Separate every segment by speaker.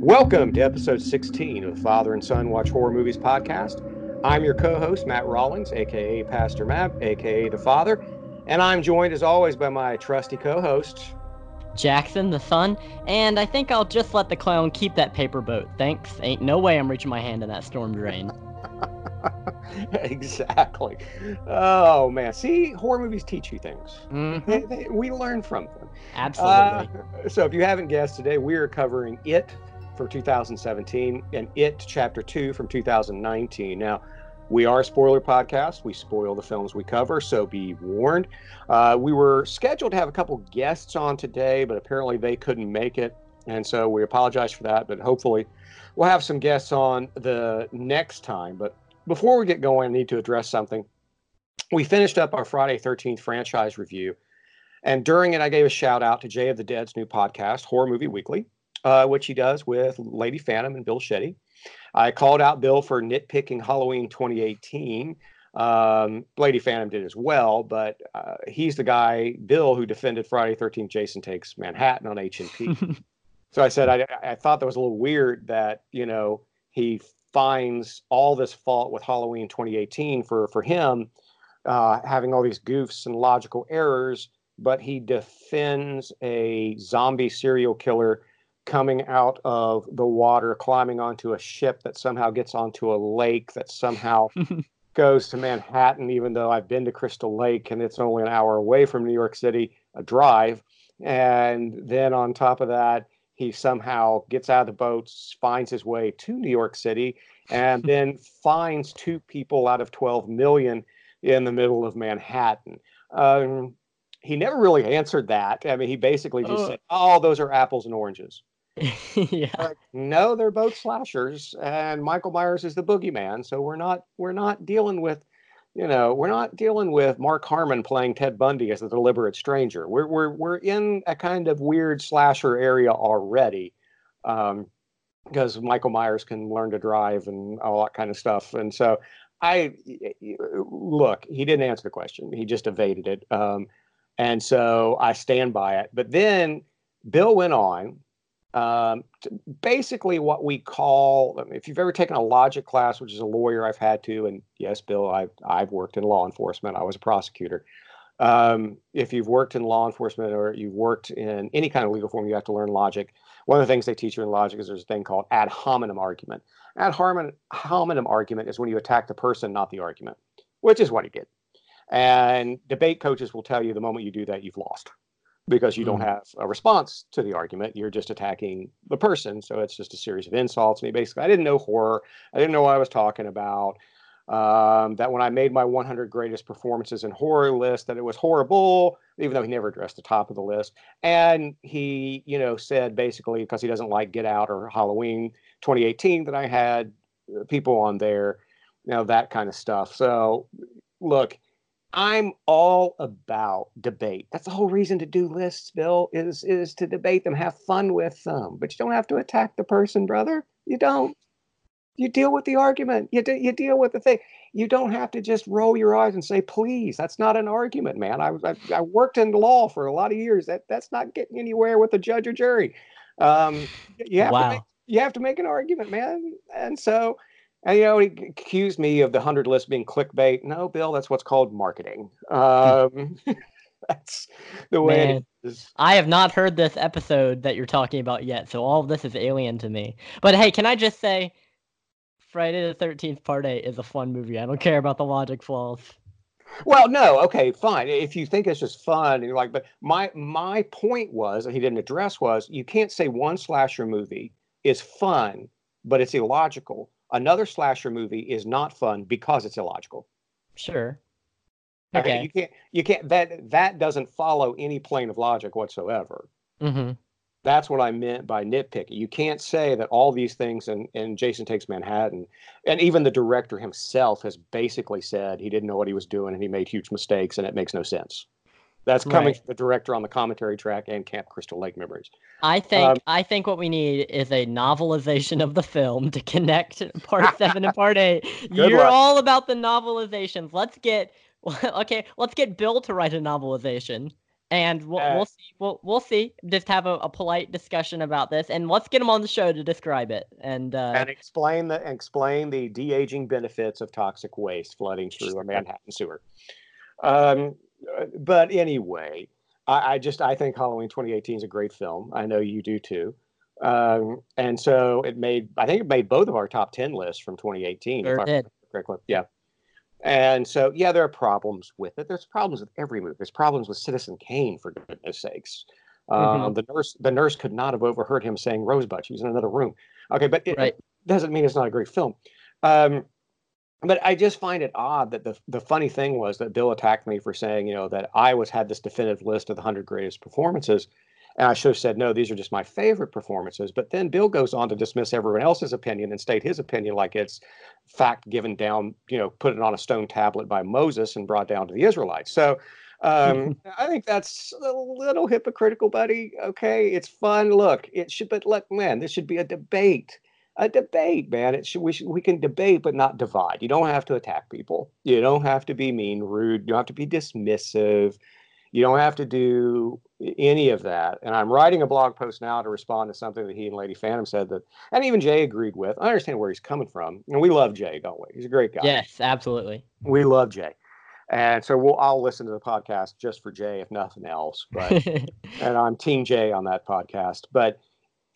Speaker 1: Welcome to episode 16 of the Father and Son Watch Horror Movies podcast. I'm your co host, Matt Rawlings, aka Pastor Matt, aka The Father, and I'm joined as always by my trusty co host,
Speaker 2: Jackson the Son, and I think I'll just let the clown keep that paper boat. Thanks. Ain't no way I'm reaching my hand in that storm drain.
Speaker 1: exactly. Oh man, see, horror movies teach you things.
Speaker 2: Mm-hmm.
Speaker 1: They, they, we learn from them.
Speaker 2: Absolutely.
Speaker 1: Uh, so, if you haven't guessed, today we are covering It for 2017 and It Chapter 2 from 2019. Now, we are a spoiler podcast. We spoil the films we cover, so be warned. Uh, we were scheduled to have a couple guests on today, but apparently they couldn't make it. And so we apologize for that, but hopefully we'll have some guests on the next time. But before we get going, I need to address something. We finished up our Friday 13th franchise review. And during it, I gave a shout out to Jay of the Dead's new podcast, Horror Movie Weekly, uh, which he does with Lady Phantom and Bill Shetty. I called out Bill for nitpicking Halloween 2018. Um, Lady Phantom did as well, but uh, he's the guy, Bill, who defended Friday 13th Jason Takes Manhattan on H&P. so I said I, I thought that was a little weird that, you know, he finds all this fault with Halloween 2018 for, for him uh, having all these goofs and logical errors, but he defends a zombie serial killer coming out of the water, climbing onto a ship that somehow gets onto a lake that somehow goes to Manhattan, even though I've been to Crystal Lake and it's only an hour away from New York City, a drive. And then on top of that, he somehow gets out of the boat, finds his way to New York City, and then finds two people out of 12 million in the middle of Manhattan. Um, he never really answered that. I mean, he basically just uh, said, "Oh, those are apples and oranges."
Speaker 2: yeah.
Speaker 1: No, they're both slashers, and Michael Myers is the boogeyman. So we're not we're not dealing with, you know, we're not dealing with Mark Harmon playing Ted Bundy as a deliberate stranger. We're we're we're in a kind of weird slasher area already, um, because Michael Myers can learn to drive and all that kind of stuff. And so I look, he didn't answer the question. He just evaded it. Um, and so I stand by it. But then Bill went on um, basically what we call if you've ever taken a logic class which is a lawyer i've had to and yes bill i've, I've worked in law enforcement i was a prosecutor. Um, if you've worked in law enforcement or you've worked in any kind of legal form you have to learn logic. One of the things they teach you in logic is there's a thing called ad hominem argument. Ad hominem argument is when you attack the person not the argument which is what he did. And debate coaches will tell you the moment you do that you've lost because you don't mm. have a response to the argument. You're just attacking the person. So it's just a series of insults. And basically, I didn't know horror. I didn't know what I was talking about. Um, that when I made my 100 greatest performances in horror list, that it was horrible, even though he never addressed the top of the list. And he, you know, said basically because he doesn't like Get Out or Halloween 2018 that I had uh, people on there, you know, that kind of stuff. So look, I'm all about debate. That's the whole reason to do lists, Bill, is is to debate them, have fun with them. But you don't have to attack the person, brother. You don't. You deal with the argument. You, de- you deal with the thing. You don't have to just roll your eyes and say, please. That's not an argument, man. I, I, I worked in law for a lot of years. That That's not getting anywhere with a judge or jury. Um, you, have
Speaker 2: wow.
Speaker 1: to make, you have to make an argument, man. And so and you know, he accused me of the hundred list being clickbait. No, Bill, that's what's called marketing. Um, that's the way Man, it is.
Speaker 2: I have not heard this episode that you're talking about yet, so all of this is alien to me. But hey, can I just say, Friday the Thirteenth Part Eight is a fun movie. I don't care about the logic flaws.
Speaker 1: Well, no, okay, fine. If you think it's just fun, you're like, but my my point was, and he didn't address was, you can't say one slasher movie is fun, but it's illogical Another slasher movie is not fun because it's illogical.
Speaker 2: Sure.
Speaker 1: Okay. okay. You can't. You can't. That that doesn't follow any plane of logic whatsoever.
Speaker 2: Mm-hmm.
Speaker 1: That's what I meant by nitpicking. You can't say that all these things and and Jason Takes Manhattan, and even the director himself has basically said he didn't know what he was doing and he made huge mistakes and it makes no sense. That's coming right. from the director on the commentary track and Camp Crystal Lake memories.
Speaker 2: I think um, I think what we need is a novelization of the film to connect part seven and part eight. You're luck. all about the novelizations. Let's get okay. Let's get Bill to write a novelization, and we'll uh, we'll see we'll we'll see. Just have a, a, polite discussion about this, and let's get him on the show to describe it and uh,
Speaker 1: and explain the explain the de aging benefits of toxic waste flooding through a Manhattan sewer. Um, but anyway, I, I, just I think Halloween 2018 is a great film. I know you do too. Um, and so it made I think it made both of our top ten lists from 2018.
Speaker 2: Sure did.
Speaker 1: Correctly. Yeah. And so, yeah, there are problems with it. There's problems with every movie. There's problems with Citizen Kane, for goodness sakes. Mm-hmm. Um, the nurse, the nurse could not have overheard him saying Rosebud. She was in another room. Okay, but it, right. it doesn't mean it's not a great film. Um, but I just find it odd that the the funny thing was that Bill attacked me for saying, you know, that I was had this definitive list of the hundred greatest performances, and I should have said, no, these are just my favorite performances. But then Bill goes on to dismiss everyone else's opinion and state his opinion like it's fact given down, you know, put it on a stone tablet by Moses and brought down to the Israelites. So um, I think that's a little hypocritical, buddy. Okay, it's fun. Look, it should, but look, man, this should be a debate. A debate, man. It should we should, we can debate but not divide. You don't have to attack people. You don't have to be mean, rude. You don't have to be dismissive. You don't have to do any of that. And I'm writing a blog post now to respond to something that he and Lady Phantom said that, and even Jay agreed with. I understand where he's coming from, and we love Jay, don't we? He's a great guy.
Speaker 2: Yes, absolutely.
Speaker 1: We love Jay, and so we'll I'll listen to the podcast just for Jay, if nothing else. But and I'm Team Jay on that podcast. But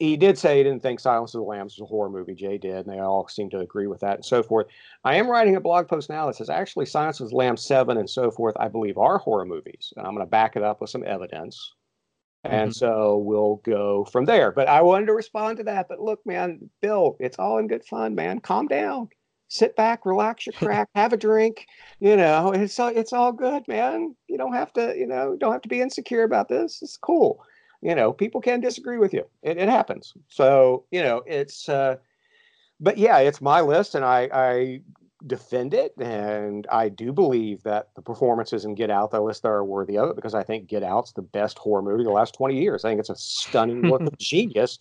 Speaker 1: he did say he didn't think Silence of the Lambs was a horror movie. Jay did, and they all seem to agree with that and so forth. I am writing a blog post now that says actually Silence of the Lambs 7 and so forth, I believe, are horror movies. And I'm going to back it up with some evidence. And mm-hmm. so we'll go from there. But I wanted to respond to that. But look, man, Bill, it's all in good fun, man. Calm down. Sit back, relax your crack, have a drink. You know, it's all, it's all good, man. You don't have to, you know, don't have to be insecure about this. It's cool you know, people can disagree with you. It, it happens. So, you know, it's, uh, but yeah, it's my list and I, I defend it. And I do believe that the performances in Get Out, the list are worthy of it because I think Get Out's the best horror movie of the last 20 years. I think it's a stunning work of genius.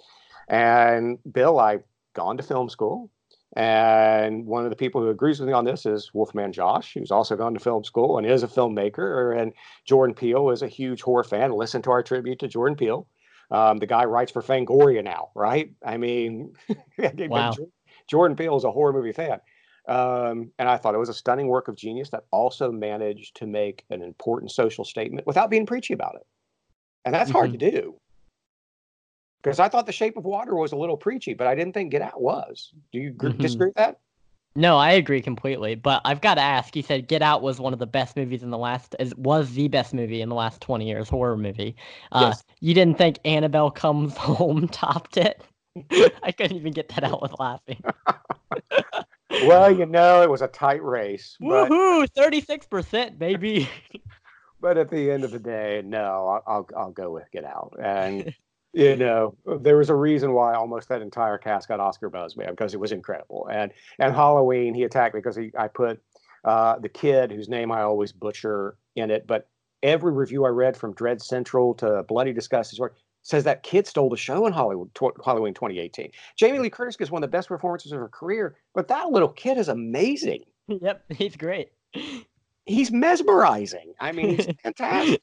Speaker 1: And Bill, I've gone to film school. And one of the people who agrees with me on this is Wolfman Josh, who's also gone to film school and is a filmmaker. And Jordan Peele is a huge horror fan. Listen to our tribute to Jordan Peele. Um, the guy writes for Fangoria now, right? I mean, wow. Jordan Peele is a horror movie fan. Um, and I thought it was a stunning work of genius that also managed to make an important social statement without being preachy about it. And that's mm-hmm. hard to do because I thought The Shape of Water was a little preachy, but I didn't think Get Out was. Do you mm-hmm. disagree with that?
Speaker 2: No, I agree completely. But I've got to ask. You said Get Out was one of the best movies in the last. Is was the best movie in the last twenty years, horror movie. Uh, yes. You didn't think Annabelle Comes Home topped it? I couldn't even get that out with laughing.
Speaker 1: well, you know, it was a tight race.
Speaker 2: Woohoo! Thirty-six percent, baby.
Speaker 1: but at the end of the day, no, I'll, I'll I'll go with Get Out and you know there was a reason why almost that entire cast got oscar buzz man because it was incredible. And and halloween he attacked because he i put uh, the kid whose name i always butcher in it but every review i read from dread central to bloody disgust says that kid stole the show in hollywood tw- halloween 2018 jamie lee curtis is one of the best performances of her career but that little kid is amazing.
Speaker 2: Yep he's great.
Speaker 1: He's mesmerizing. I mean he's fantastic.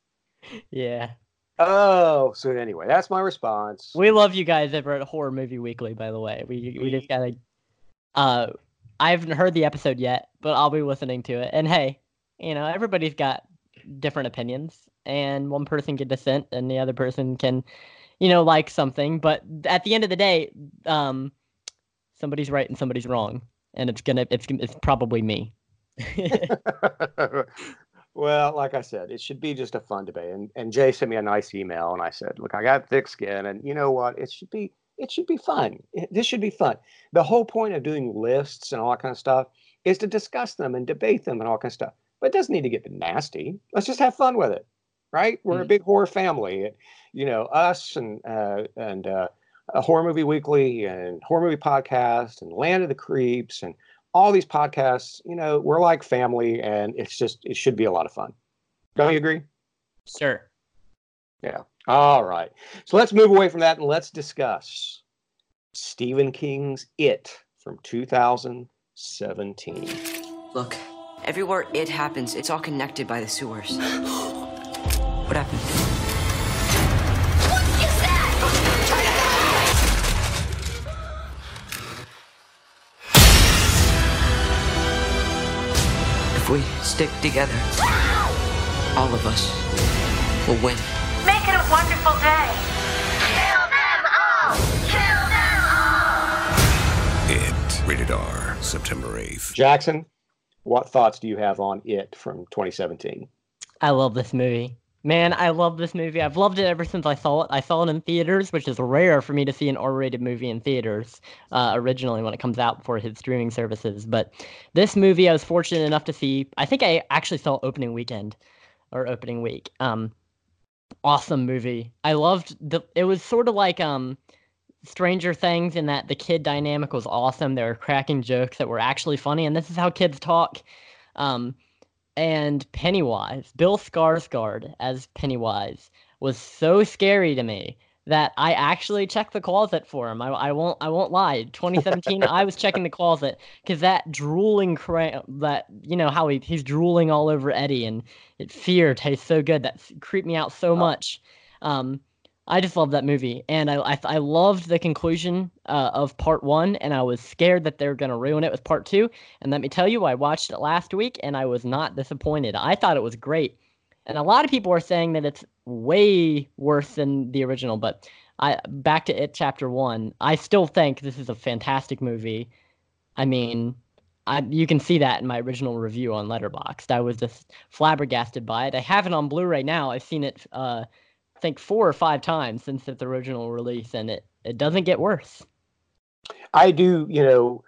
Speaker 2: Yeah
Speaker 1: Oh, so anyway, that's my response.
Speaker 2: We love you guys over at Horror Movie Weekly, by the way. We we just gotta. Uh, I haven't heard the episode yet, but I'll be listening to it. And hey, you know, everybody's got different opinions, and one person can dissent, and the other person can, you know, like something. But at the end of the day, um, somebody's right and somebody's wrong, and it's gonna it's it's probably me.
Speaker 1: Well, like I said, it should be just a fun debate. And and Jay sent me a nice email, and I said, "Look, I got thick skin, and you know what? It should be it should be fun. This should be fun. The whole point of doing lists and all that kind of stuff is to discuss them and debate them and all kind of stuff. But it doesn't need to get nasty. Let's just have fun with it, right? We're mm-hmm. a big horror family. You know, us and uh, and uh, a horror movie weekly and horror movie podcast and Land of the Creeps and all these podcasts, you know, we're like family and it's just, it should be a lot of fun. Don't you agree?
Speaker 2: Sure.
Speaker 1: Yeah. All right. So let's move away from that and let's discuss Stephen King's It from 2017.
Speaker 3: Look, everywhere it happens, it's all connected by the sewers. What happened? If we stick together, all of us will win.
Speaker 4: Make it a wonderful day. Kill them all! Kill them all!
Speaker 5: It. Rated R. September 8th.
Speaker 1: Jackson, what thoughts do you have on it from 2017?
Speaker 2: I love this movie. Man, I love this movie. I've loved it ever since I saw it. I saw it in theaters, which is rare for me to see an R-rated movie in theaters uh, originally when it comes out for his streaming services. But this movie, I was fortunate enough to see. I think I actually saw opening weekend or opening week. Um, awesome movie. I loved the. It was sort of like um, Stranger Things in that the kid dynamic was awesome. They were cracking jokes that were actually funny, and this is how kids talk. Um, and Pennywise, Bill Skarsgård as Pennywise, was so scary to me that I actually checked the closet for him. I, I won't I won't lie. 2017, I was checking the closet because that drooling cra- that you know how he, he's drooling all over Eddie and it, fear tastes so good that creeped me out so much. Um, I just love that movie, and I I, I loved the conclusion uh, of part one, and I was scared that they were gonna ruin it with part two. And let me tell you, I watched it last week, and I was not disappointed. I thought it was great, and a lot of people are saying that it's way worse than the original. But I back to it, chapter one. I still think this is a fantastic movie. I mean, I, you can see that in my original review on Letterboxd. I was just flabbergasted by it. I have it on Blu-ray now. I've seen it. Uh, I think four or five times since its original release, and it it doesn't get worse.
Speaker 1: I do, you know,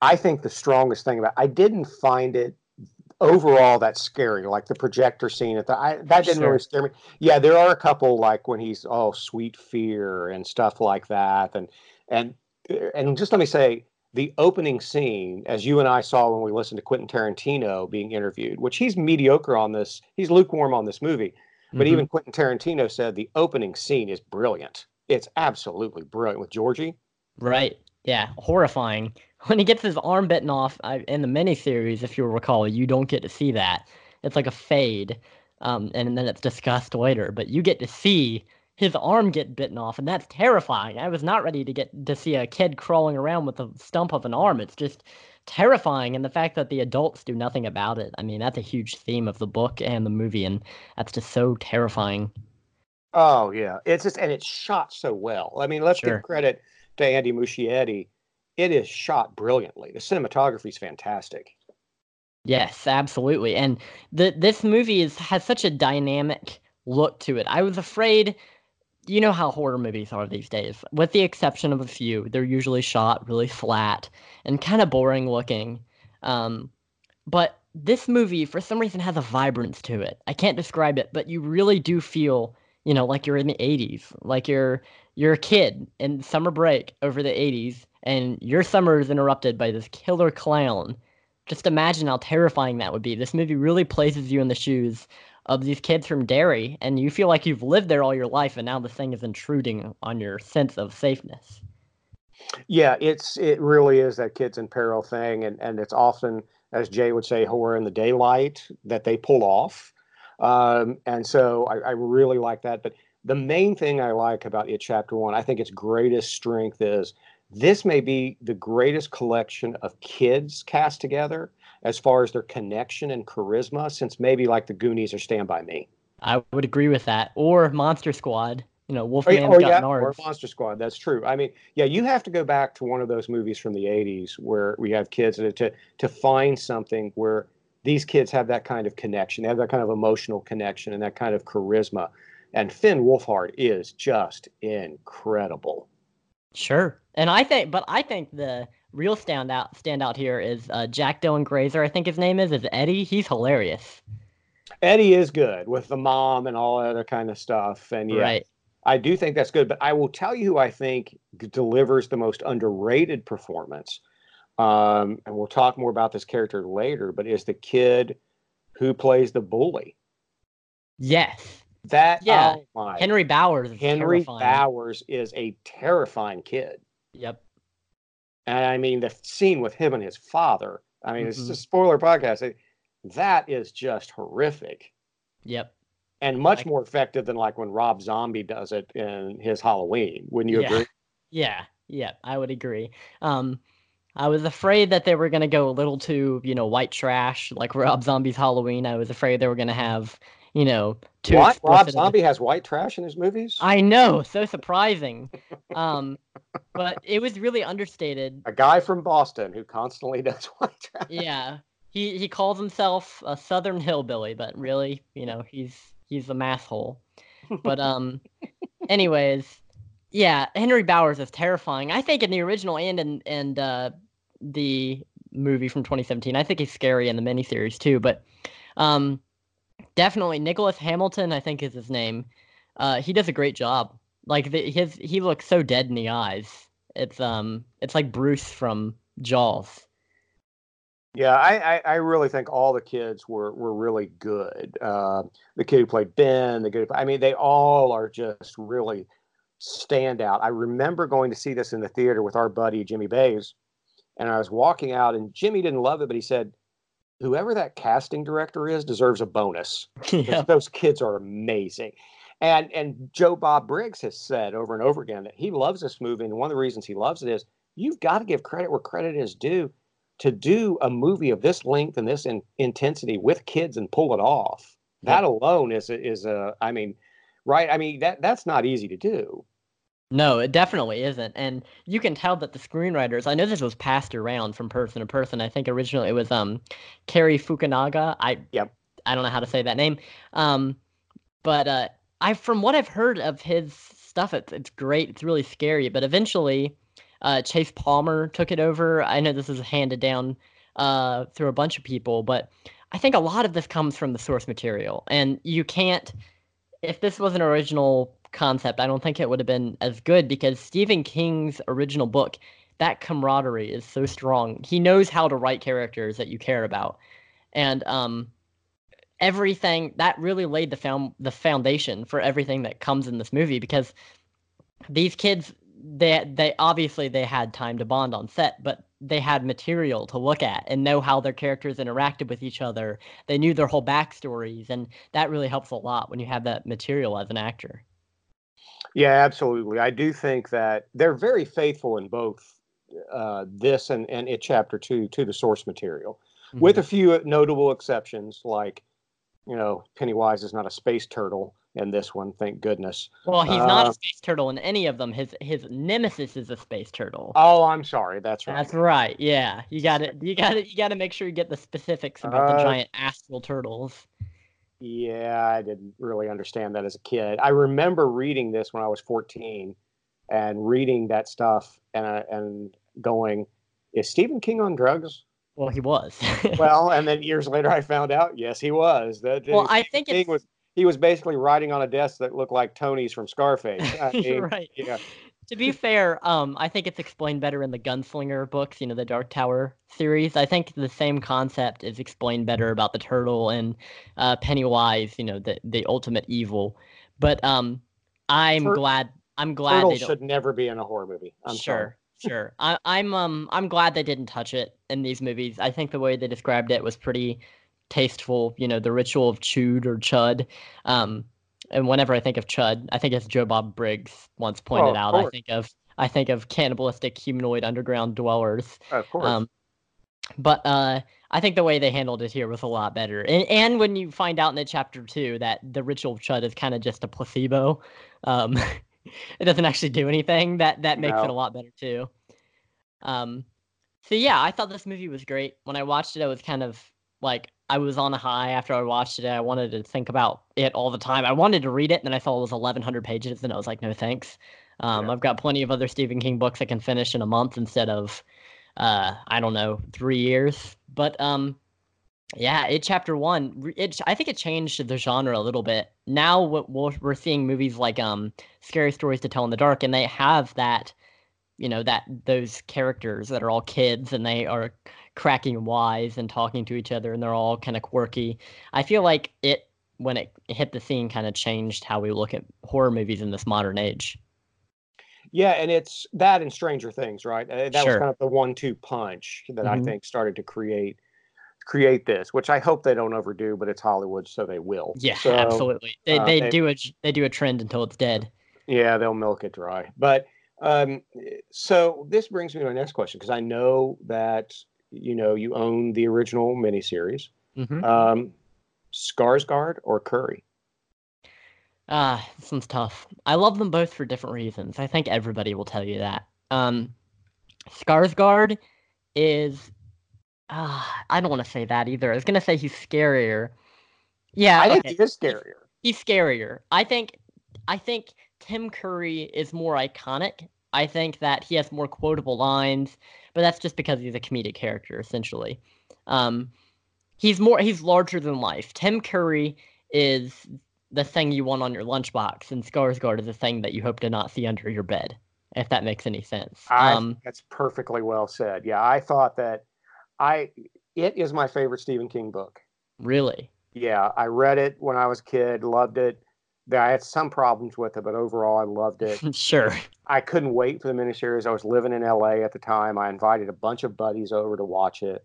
Speaker 1: I think the strongest thing about I didn't find it overall that scary, like the projector scene at the I, that didn't
Speaker 2: Sure.
Speaker 1: really scare me. Yeah, there are a couple like when he's oh sweet fear and stuff like that, and and and just let me say the opening scene, as you and I saw when we listened to Quentin Tarantino being interviewed, which he's mediocre on this, he's lukewarm on this movie, but
Speaker 2: Mhm.
Speaker 1: even Quentin Tarantino said the opening scene is brilliant. It's absolutely brilliant with Georgie.
Speaker 2: Right. Yeah. Horrifying. When he gets his arm bitten off I, in the miniseries, if you'll recall, you don't get to see that. It's like a fade, um, and then it's discussed later. But you get to see his arm get bitten off, and that's terrifying. I was not ready to get to see a kid crawling around with a stump of an arm. It's just terrifying, and the fact that the adults do nothing about it. I mean, that's a huge theme of the book and the movie, and that's just so terrifying.
Speaker 1: Oh yeah, it's just and it's shot so well. I mean, let's
Speaker 2: Sure.
Speaker 1: give credit to Andy Muschietti. It is shot brilliantly. The cinematography is fantastic.
Speaker 2: Yes, absolutely. And the this movie is has such a dynamic look to it. I was afraid you know how horror movies are these days. With the exception of a few, they're usually shot really flat and kind of boring looking. Um, but this movie, for some reason, has a vibrance to it. I can't describe it, but you really do feel, you know, like you're in the '80s, like you're you're a kid in summer break over the '80s, and your summer is interrupted by this killer clown. Just imagine how terrifying that would be. This movie really places you in the shoes of these kids from Derry, and you feel like you've lived there all your life, and now this thing is intruding on your sense of safeness.
Speaker 1: Yeah, it's it really is that kids in peril thing, and and it's often, as Jay would say, horror in the daylight that they pull off. Um, and so I, I really like that. But the main thing I like about it, chapter one, I think its greatest strength is this may be the greatest collection of kids cast together as far as their connection and charisma since maybe like the Goonies or Stand By Me.
Speaker 2: I would agree with that. Or Monster Squad. You know, oh,
Speaker 1: Or,
Speaker 2: Wolfman's
Speaker 1: or,
Speaker 2: got
Speaker 1: yeah, or Monster Squad. That's true. I mean, yeah, you have to go back to one of those movies from the '80s where we have kids and to to find something where these kids have that kind of connection, they have that kind of emotional connection and that kind of charisma. And Finn Wolfhard is just incredible.
Speaker 2: Sure. And I think, but I think the real standout standout here is uh, Jack Dylan Grazer. I think his name is is Eddie. He's hilarious.
Speaker 1: Eddie is good with the mom and all that other kind of stuff. And yeah,
Speaker 2: Right.
Speaker 1: I do think that's good. But I will tell you who I think delivers the most underrated performance. Um, and we'll talk more about this character later, but is the kid who plays the bully.
Speaker 2: Yes.
Speaker 1: That
Speaker 2: Yeah,
Speaker 1: oh my
Speaker 2: Henry Bowers.
Speaker 1: Henry
Speaker 2: terrifying.
Speaker 1: Bowers is a terrifying kid.
Speaker 2: Yep.
Speaker 1: And I mean the scene with him and his father. I mean, it's
Speaker 2: Mhm.
Speaker 1: a spoiler podcast. That is just horrific.
Speaker 2: Yep.
Speaker 1: and much
Speaker 2: Like-
Speaker 1: more effective than like when Rob Zombie does it in his Halloween. Wouldn't you
Speaker 2: Yeah.
Speaker 1: agree?
Speaker 2: Yeah, yeah, I would agree. Um, I was afraid that they were gonna go a little too, you know, white trash, like Rob Zombie's Halloween. I was afraid they were gonna have, you know, too
Speaker 1: What? Rob Zombie has white trash in his movies?
Speaker 2: I know, so surprising. Um, but it was really understated.
Speaker 1: a guy from Boston who constantly does white trash.
Speaker 2: Yeah, he he calls himself a Southern hillbilly, but really, you know, he's he's a masshole. But um, anyways, yeah, Henry Bowers is terrifying. I think in the original and in and uh, the movie from 2017, I think he's scary in the miniseries too. But um, definitely Nicholas Hamilton, I think is his name. Uh, he does a great job. Like the, his, he looks so dead in the eyes. It's um, it's like Bruce from Jaws.
Speaker 1: Yeah, I, I, I really think all the kids were were really good. Uh, the kid who played Ben, the kid, I mean, they all are just really stand out. I remember going to see this in the theater with our buddy Jimmy Bays, and I was walking out, and Jimmy didn't love it, but he said, "Whoever that casting director is deserves a bonus.
Speaker 2: yeah.
Speaker 1: Those kids are amazing." And and Joe Bob Briggs has said over and over again that he loves this movie, and one of the reasons he loves it is you've got to give credit where credit is due to do a movie of this length and this in, intensity with kids and pull it off. That alone is a, is a I mean, right? I mean that that's not easy to do.
Speaker 2: No, it definitely isn't. And you can tell that the screenwriters, I know this was passed around from person to person. I think originally it was um Cary Fukunaga. I
Speaker 1: Yep.
Speaker 2: I don't know how to say that name. Um but uh I from what I've heard of his stuff it's it's great. It's really scary, but eventually uh Chase Palmer took it over. I know this is handed down uh through a bunch of people, but I think a lot of this comes from the source material. And you can't if this was an original concept, I don't think it would have been as good because Stephen King's original book, that camaraderie is so strong. He knows how to write characters that you care about. And um everything that really laid the found the foundation for everything that comes in this movie because these kids they they obviously they had time to bond on set, but they had material to look at and know how their characters interacted with each other. They knew their whole backstories, and that really helps a lot when you have that material as an actor.
Speaker 1: Yeah, absolutely. I do think that they're very faithful in both uh, this and and it chapter two to the source material, with a few notable exceptions like, you know, Pennywise is not a space turtle in this one, thank goodness.
Speaker 2: well, he's not
Speaker 1: uh,
Speaker 2: a space turtle in any of them. His his nemesis is a space turtle.
Speaker 1: Oh, I'm sorry. That's right.
Speaker 2: That's right. Yeah, you got to You got to You got to make sure you get the specifics about the
Speaker 1: Uh,
Speaker 2: giant astral turtles.
Speaker 1: Yeah, I didn't really understand that as a kid. I remember reading this when I was 14 and reading that stuff and uh, and going, is Stephen King on drugs?
Speaker 2: Well, he was.
Speaker 1: Well, and then years later I found out, yes, he was. That
Speaker 2: well, I think
Speaker 1: King
Speaker 2: it's
Speaker 1: was he was basically writing on a desk that looked like Tony's from Scarface. I mean,
Speaker 2: right.
Speaker 1: yeah.
Speaker 2: To be fair, um, I think it's explained better in the Gunslinger books, you know, the Dark Tower series. I think the same concept is explained better about the turtle and uh, Pennywise, you know, the the ultimate evil. But um, I'm
Speaker 1: Tur-
Speaker 2: glad. I'm glad
Speaker 1: Turtle
Speaker 2: they don't.
Speaker 1: should never be in a horror movie. I'm sorry.
Speaker 2: sure, sure. I, I'm um I'm glad they didn't touch it in these movies. I think the way they described it was pretty tasteful. You know, the ritual of Chud or Chud. Um, and whenever I think of Chud, I think as Joe Bob Briggs once pointed
Speaker 1: of
Speaker 2: out, I think of I think of cannibalistic humanoid underground dwellers.
Speaker 1: Of course.
Speaker 2: Um, but uh, I think the way they handled it here was a lot better. And, and when you find out in the chapter two that the ritual of Chud is kind of just a placebo, um, it doesn't actually do anything. That that makes it a lot better too. Um, so yeah, I thought this movie was great. When I watched it, I was kind of like I was on a high after I watched it. I wanted to think about it all the time. I wanted to read it, and then I saw it was 1,100 pages, and I was like, no thanks. Um,
Speaker 1: Yeah.
Speaker 2: I've got plenty of other Stephen King books I can finish in a month instead of, uh, I don't know, three years. But um, yeah, it chapter one. It I think it changed the genre a little bit. Now we're seeing movies like um, Scary Stories to Tell in the Dark, and they have that, you know, that those characters that are all kids and they are cracking wise and talking to each other, and they're all kind of quirky. I feel like it when it hit the scene kind of changed how we look at horror movies in this modern age.
Speaker 1: Yeah, and it's that and Stranger Things, right? Uh, That was kind of the one-two punch that I
Speaker 2: Mhm.
Speaker 1: think started to create create this, which I hope they don't overdo, but it's Hollywood, so they will.
Speaker 2: Yeah,
Speaker 1: So,
Speaker 2: absolutely. They
Speaker 1: uh,
Speaker 2: they,
Speaker 1: they-
Speaker 2: do a they do a trend until it's dead.
Speaker 1: Yeah, they'll milk it dry. But um, so this brings me to my next question because I know that you know you own the original miniseries.
Speaker 2: Mm-hmm.
Speaker 1: Um, Skarsgård or Curry?
Speaker 2: Ah, this one's tough. I love them both for different reasons. I think everybody will tell you that. Um, Skarsgård is. Ah, I don't want to say that either. I was gonna say he's scarier. Yeah,
Speaker 1: I think he is scarier.
Speaker 2: he's scarier. I think I think Tim Curry is more iconic. I think that he has more quotable lines, but that's just because he's a comedic character essentially. Um, he's more he's larger than life. Tim Curry is the thing you want on your lunchbox, and Skarsgård is the thing that you hope to not see under your bed. If that makes any sense.
Speaker 1: I,
Speaker 2: Um,
Speaker 1: that's perfectly well said. Yeah, I thought that I it is my favorite Stephen King book.
Speaker 2: really.
Speaker 1: Yeah, I read it when I was a kid, loved it. I had some problems with it, but overall I loved it.
Speaker 2: sure.
Speaker 1: I couldn't wait for the miniseries. I was living in LA at the time. I invited a bunch of buddies over to watch it.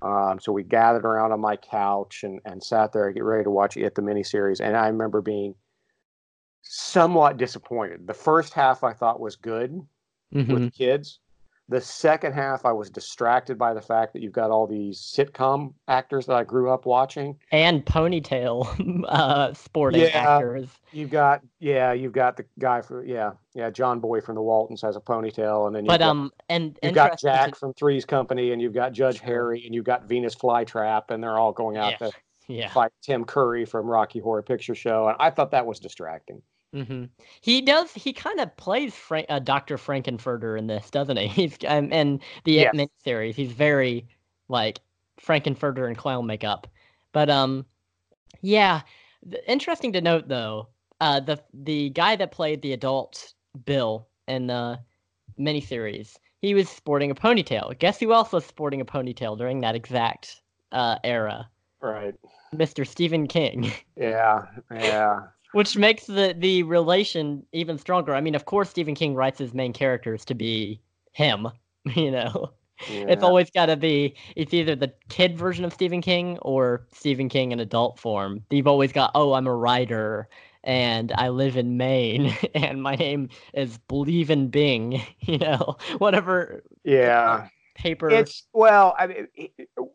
Speaker 1: Um, so we gathered around on my couch and, and sat there, get ready to watch it, the miniseries. And I remember being somewhat disappointed. The first half I thought was good
Speaker 2: Mhm.
Speaker 1: with the kids. The second half, I was distracted by the fact that you've got all these sitcom actors that I grew up watching.
Speaker 2: And ponytail uh, sporting
Speaker 1: Yeah.
Speaker 2: actors.
Speaker 1: You've got, yeah, you've got the guy for, yeah, yeah, John Boy from the Waltons has a ponytail, and then you've
Speaker 2: But
Speaker 1: got,
Speaker 2: um, and
Speaker 1: you've got Jack from Three's Company, and you've got Judge Harry, and you've got Venus Flytrap, and they're all going out
Speaker 2: Yeah.
Speaker 1: to
Speaker 2: Yeah.
Speaker 1: fight Tim Curry from Rocky Horror Picture Show, and I thought that was distracting.
Speaker 2: Hmm He does. He kind of plays Frank, uh, Doctor Frank-N-Furter in this, doesn't he? He's um, in the
Speaker 1: Yes.
Speaker 2: It series. He's very like Frank-N-Furter and clown makeup. But um, yeah. th- Interesting to note though, uh, the the guy that played the adult Bill in the miniseries, he was sporting a ponytail. Guess who else was sporting a ponytail during that exact uh, era?
Speaker 1: Right.
Speaker 2: Mr. Stephen King.
Speaker 1: Yeah. Yeah.
Speaker 2: Which makes the the relation even stronger. I mean, of course, Stephen King writes his main characters to be him. You know, it's always got to be. It's either the kid version of Stephen King or Stephen King in adult form. You've always got, oh, I'm a writer and I live in Maine and my name is Believe in Bing. You know, whatever
Speaker 1: Yeah.
Speaker 2: paper.
Speaker 1: It's well, I mean,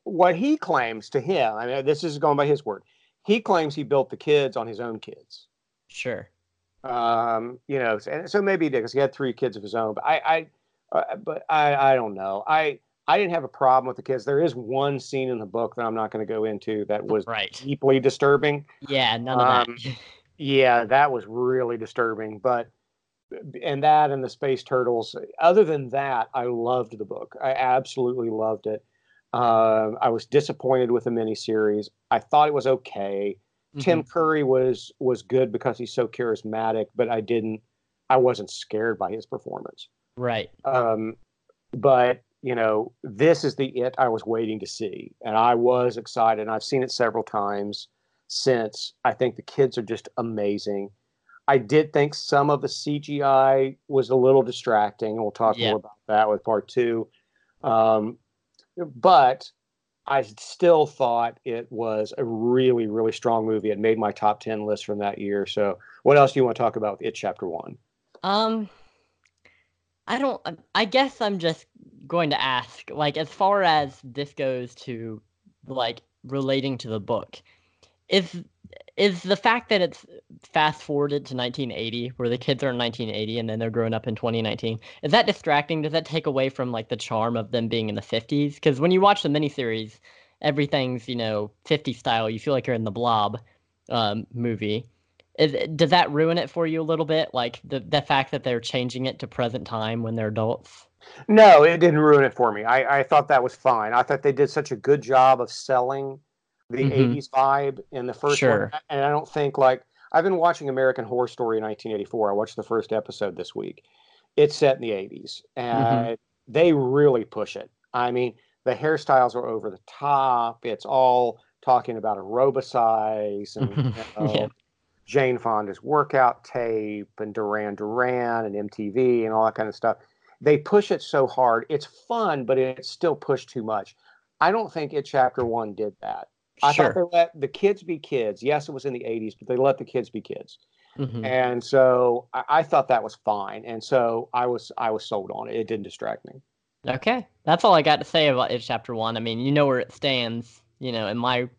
Speaker 1: what he claims to him. I mean, this is going by his word. He claims he built the kids on his own kids.
Speaker 2: sure.
Speaker 1: Um, you know, so, and so maybe he did because he had three kids of his own. But I, I, uh, but I, I don't know. I, I didn't have a problem with the kids. There is one scene in the book that I'm not going to go into that was
Speaker 2: Right.
Speaker 1: deeply disturbing.
Speaker 2: Yeah. None of
Speaker 1: Um,
Speaker 2: that.
Speaker 1: Yeah, that was really disturbing. But and that and the space turtles. Other than that, I loved the book. I absolutely loved it. Uh, I was disappointed with the miniseries. I thought it was okay. Tim
Speaker 2: Mhm.
Speaker 1: Curry was was good because he's so charismatic, but I didn't. I wasn't scared by his performance.
Speaker 2: Right.
Speaker 1: Um, but you know, this is the it I was waiting to see, and I was excited. And I've seen it several times since. I think the kids are just amazing. I did think some of the CGI was a little distracting, and we'll talk
Speaker 2: Yeah.
Speaker 1: more about that with part two. Um, but I still thought it was a really, really strong movie. It made my top ten list from that year. So, what else do you want to talk about with it chapter one?
Speaker 2: Um, I don't. I guess I'm just going to ask, like, as far as this goes to, like, relating to the book, is is the fact that it's fast forwarded to 1980, where the kids are in 1980 and then they're growing up in 2019, is that distracting? Does that take away from like the charm of them being in the 50s? Because when you watch the miniseries, everything's you know 50 style. You feel like you're in the Blob um, movie. Is, does that ruin it for you a little bit? Like the the fact that they're changing it to present time when they're adults.
Speaker 1: No, it didn't ruin it for me. I, I thought that was fine. I thought they did such a good job of selling the
Speaker 2: Mhm.
Speaker 1: 80s vibe in the first
Speaker 2: Sure.
Speaker 1: one. And I don't think, like, I've been watching American Horror Story in 1984. I watched the first episode this week. It's set in the 80s, and they really push it. I mean, the hairstyles are over the top. It's all talking about aerobicize and you know,
Speaker 2: Yeah.
Speaker 1: Jane Fonda's workout tape and Duran Duran and MTV and all that kind of stuff. They push it so hard. It's fun, but it's still pushed too much. I don't think it chapter one did that. I
Speaker 2: sure.
Speaker 1: thought they let the kids be kids. Yes, it was in the 80s, but they let the kids be kids.
Speaker 2: Mhm.
Speaker 1: And so I, I thought that was fine. And so I was I was sold on it. It didn't distract me.
Speaker 2: Okay, that's all I got to say about it. Chapter one. I mean, you know where it stands. You know, in my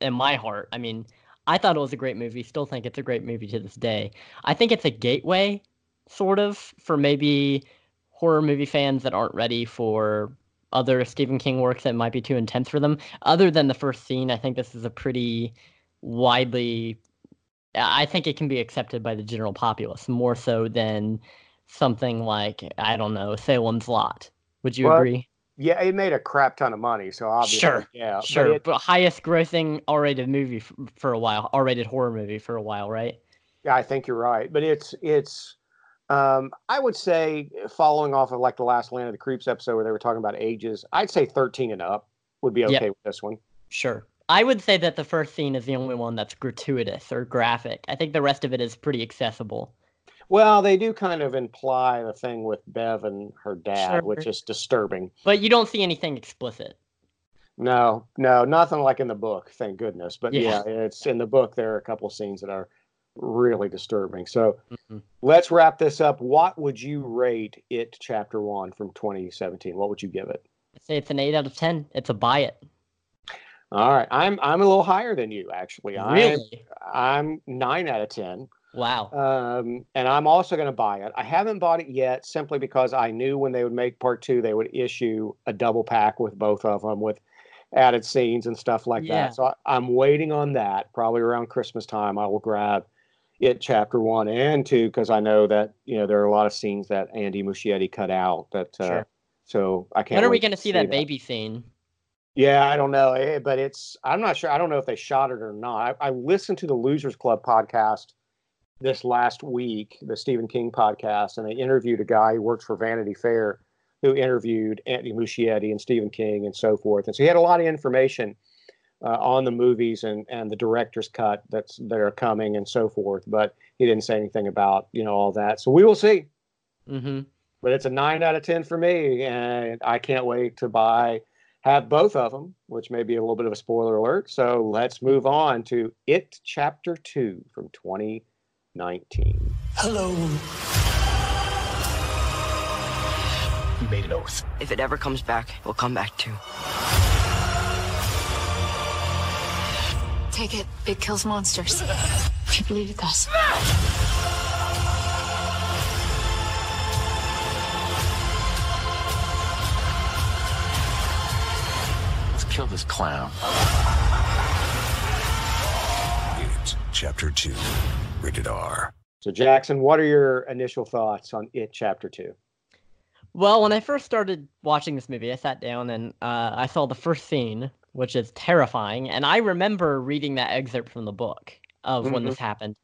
Speaker 2: in my heart. I mean, I thought it was a great movie. Still think it's a great movie to this day. I think it's a gateway, sort of, for maybe horror movie fans that aren't ready for other Stephen King works that might be too intense for them. Other than the first scene, I think this is a pretty widely. I think it can be accepted by the general populace more so than something like I don't know Salem's Lot. Would you
Speaker 1: Well,
Speaker 2: agree?
Speaker 1: Yeah, it made a crap ton of money. So obviously,
Speaker 2: Sure,
Speaker 1: yeah, but
Speaker 2: Sure,
Speaker 1: it-
Speaker 2: but highest grossing R-rated movie f- for a while, R-rated horror movie for a while, right?
Speaker 1: Yeah, I think you're right. But it's it's um I would say following off of like the last Land of the Creeps episode where they were talking about ages, I'd say 13 and up would be okay
Speaker 2: Yep.
Speaker 1: with this one.
Speaker 2: Sure. I would say that the first scene is the only one that's gratuitous or graphic. I think the rest of it is pretty accessible.
Speaker 1: Well, they do kind of imply the thing with Bev and her dad, which is disturbing.
Speaker 2: But you don't see anything explicit.
Speaker 1: No, no, nothing like in the book, thank goodness. But
Speaker 2: Yeah.
Speaker 1: yeah, it's in the book. There are a couple scenes that are really disturbing. So
Speaker 2: Mhm.
Speaker 1: let's wrap this up. What would you rate it, Chapter One from 2017? What would you give it?
Speaker 2: I'd say it's an 8 out of 10. It's a buy it.
Speaker 1: All right, I'm I'm a little higher than you actually. I'm
Speaker 2: Really?
Speaker 1: I'm nine out of ten.
Speaker 2: Wow.
Speaker 1: Um, and I'm also going to buy it. I haven't bought it yet simply because I knew when they would make part two, they would issue a double pack with both of them with added scenes and stuff like
Speaker 2: Yeah.
Speaker 1: that. So I, I'm waiting on that. Probably around Christmas time, I will grab it chapter one and two because I know that you know there are a lot of scenes that Andy Muschietti cut out. That uh,
Speaker 2: Sure.
Speaker 1: so I can't.
Speaker 2: when are we going to see that baby scene?
Speaker 1: yeah, I don't know, eh, but it's I'm not sure. I don't know if they shot it or not. I, I listened to the Losers Club podcast this last week, the Stephen King podcast, and they interviewed a guy who works for Vanity Fair, who interviewed Anthony Muschietti and Stephen King and so forth. And so he had a lot of information uh, on the movies and and the director's cut that's that are coming and so forth. But he didn't say anything about you know all that. So we will see.
Speaker 2: Mm-hmm.
Speaker 1: But it's a nine out of ten for me, and I can't wait to buy have both of them, which may be a little bit of a spoiler alert. So let's move on to It Chapter 2 from 2019.
Speaker 6: Hello. You made an oath.
Speaker 3: If it ever comes back, we'll come back too.
Speaker 7: Take it. It kills monsters. We believe it does.
Speaker 6: Let's kill this clown.
Speaker 5: It Chapter 2. Rated R.
Speaker 1: So, Jackson, what are your initial thoughts on It Chapter 2?
Speaker 2: Well, when I first started watching this movie, I sat down and uh, I saw the first scene, which is terrifying. And I remember reading that excerpt from the book of when this happened.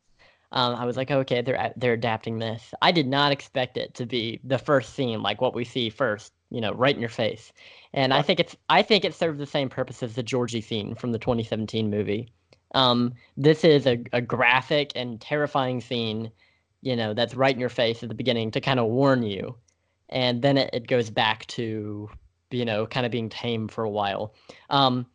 Speaker 2: Um, I was like, okay, they're they're adapting this. I did not expect it to be the first scene, like what we see first, you know, right in your face. And I think it's I think it serves the same purpose as the Georgie scene from the 2017 movie. Um, this is a, a graphic and terrifying scene, you know, that's right in your face at the beginning to kind of warn you and then it, it goes back to you know kind of being tame for a while. Um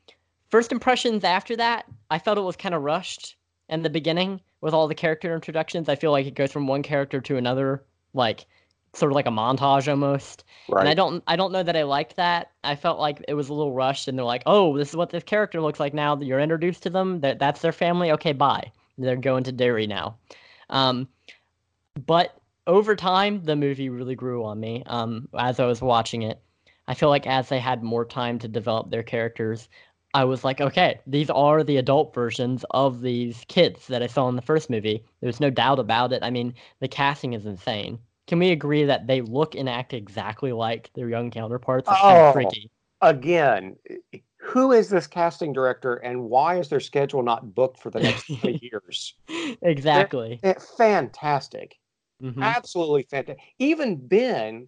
Speaker 2: first impressions after that i felt it was kind of rushed in the beginning with all the character introductions. I feel like it goes from one character to another like sort of like a montage almost.
Speaker 1: Right.
Speaker 2: and i don't i don't know that i liked that. I felt like it was a little rushed and they're like oh this is what this character looks like now that you're introduced to them that that's their family? Okay bye. They're going to Derry now. Um but over time the movie really grew on me um as i was watching it i feel like as they had more time to develop their characters i was like okay these are the adult versions of these kids that i saw in the first movie there's no doubt about it i mean the casting is insane can we agree that they look and act exactly like their young counterparts it's kind
Speaker 1: Oh.
Speaker 2: of freaky
Speaker 1: Again, who is this casting director and why is their schedule not booked for the next 20 years?
Speaker 2: exactly
Speaker 1: Eh, fantastic.
Speaker 2: Mhm.
Speaker 1: Absolutely fantastic. Even Ben,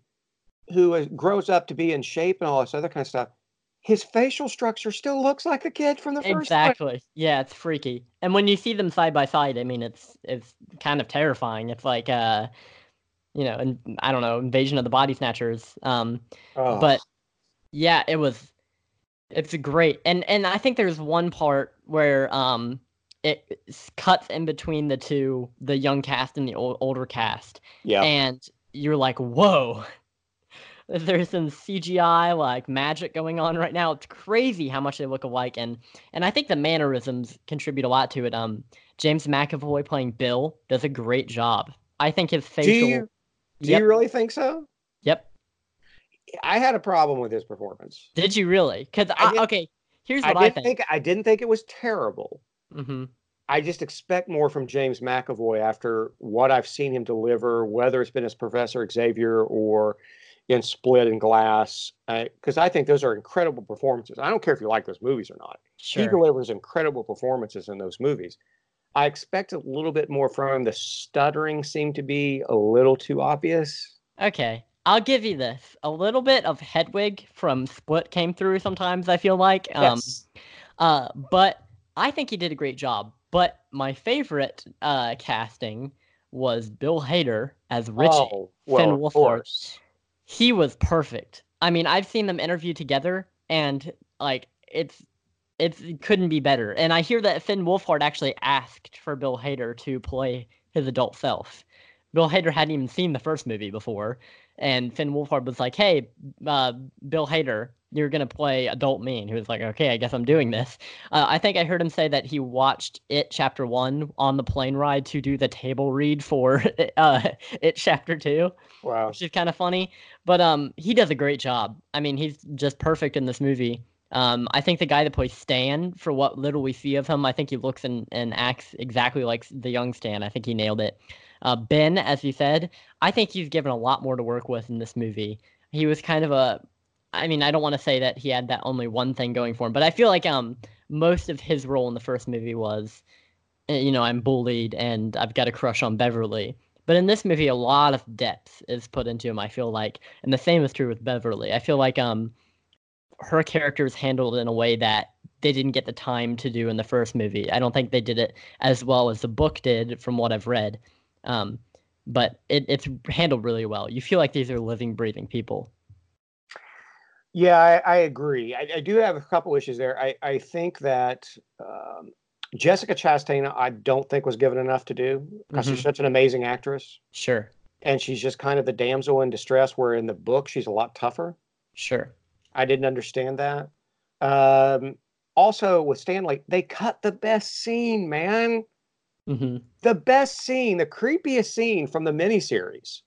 Speaker 1: who grows up to be in shape and all this other kind of stuff, his facial structure still looks like the kid from the first.
Speaker 2: Exactly. Yeah, it's freaky. And when you see them side by side, I mean, it's it's kind of terrifying. It's like uh, you know, and I don't know, Invasion of the Body Snatchers. Um,
Speaker 1: Oh,
Speaker 2: but yeah, it was. It's great, and and I think there's one part where um it cuts in between the two, the young cast and the ol- older cast,
Speaker 1: Yeah.
Speaker 2: and you're like, whoa. There's some CGI like magic going on right now. It's crazy how much they look alike, and and I think the mannerisms contribute a lot to it. Um, James McAvoy playing Bill does a great job. I think his
Speaker 1: do
Speaker 2: facial.
Speaker 1: you do
Speaker 2: Yep.
Speaker 1: you really think so?
Speaker 2: Yep.
Speaker 1: I had a problem with his performance.
Speaker 2: Did you really? Because
Speaker 1: I
Speaker 2: I, okay, here's what I,
Speaker 1: didn't think. I didn't think it was terrible.
Speaker 2: hmm
Speaker 1: I just expect more from James McAvoy after what I've seen him deliver, whether it's been as Professor Xavier or in Split and Glass, because I think those are incredible performances. I don't care if you like those movies or not. He delivers incredible performances in those movies. I expect a little bit more from him. The stuttering seemed to be a little too obvious.
Speaker 2: Okay, I'll give you this. A little bit of Hedwig from Split came through sometimes. I feel like. Um,
Speaker 1: Yes.
Speaker 2: Uh, but I think he did a great job. But my favorite uh casting was Bill Hader as Richie.
Speaker 1: Oh, well,
Speaker 2: Finn Wolfhard. He was perfect. I mean, I've seen them interview together, and like it's it's it couldn't be better. And I hear that Finn Wolfhard actually asked for Bill Hader to play his adult self. Bill Hader hadn't even seen the first movie before, and Finn Wolfhard was like, "Hey, uh, Bill Hader, you're gonna play adult me." And he was like, "Okay, I guess I'm doing this." Uh, I think I heard him say that he watched It Chapter One on the plane ride to do the table read for uh, It Chapter Two
Speaker 1: Wow.
Speaker 2: which is kind of funny. But um, he does a great job. I mean, he's just perfect in this movie. Um, I think the guy that plays Stan, for what little we see of him, I think he looks and, and acts exactly like the young Stan. I think he nailed it. Uh, ben, as you said, I think he's given a lot more to work with in this movie. He was kind of a, I mean, I don't want to say that he had that only one thing going for him, but I feel like um most of his role in the first movie was, uh, you know, I'm bullied and I've got a crush on Beverly. But in this movie, a lot of depth is put into him. I feel like, and the same is true with Beverly. I feel like um, her character is handled in a way that they didn't get the time to do in the first movie. I don't think they did it as well as the book did, from what I've read. Um, but it, it's handled really well. You feel like these are living, breathing people.
Speaker 1: Yeah, I, I agree. I, I do have a couple issues there. I, I think that um, Jessica Chastain, I don't think was given enough to do because she's
Speaker 2: Mhm.
Speaker 1: such an amazing actress,
Speaker 2: Sure,
Speaker 1: and she's just kind of the damsel in distress. Where in the book she's a lot tougher.
Speaker 2: sure.
Speaker 1: I didn't understand that. Um, also, with Stanley, they cut the best scene, man.
Speaker 2: hmm
Speaker 1: The best scene, the creepiest scene from the miniseries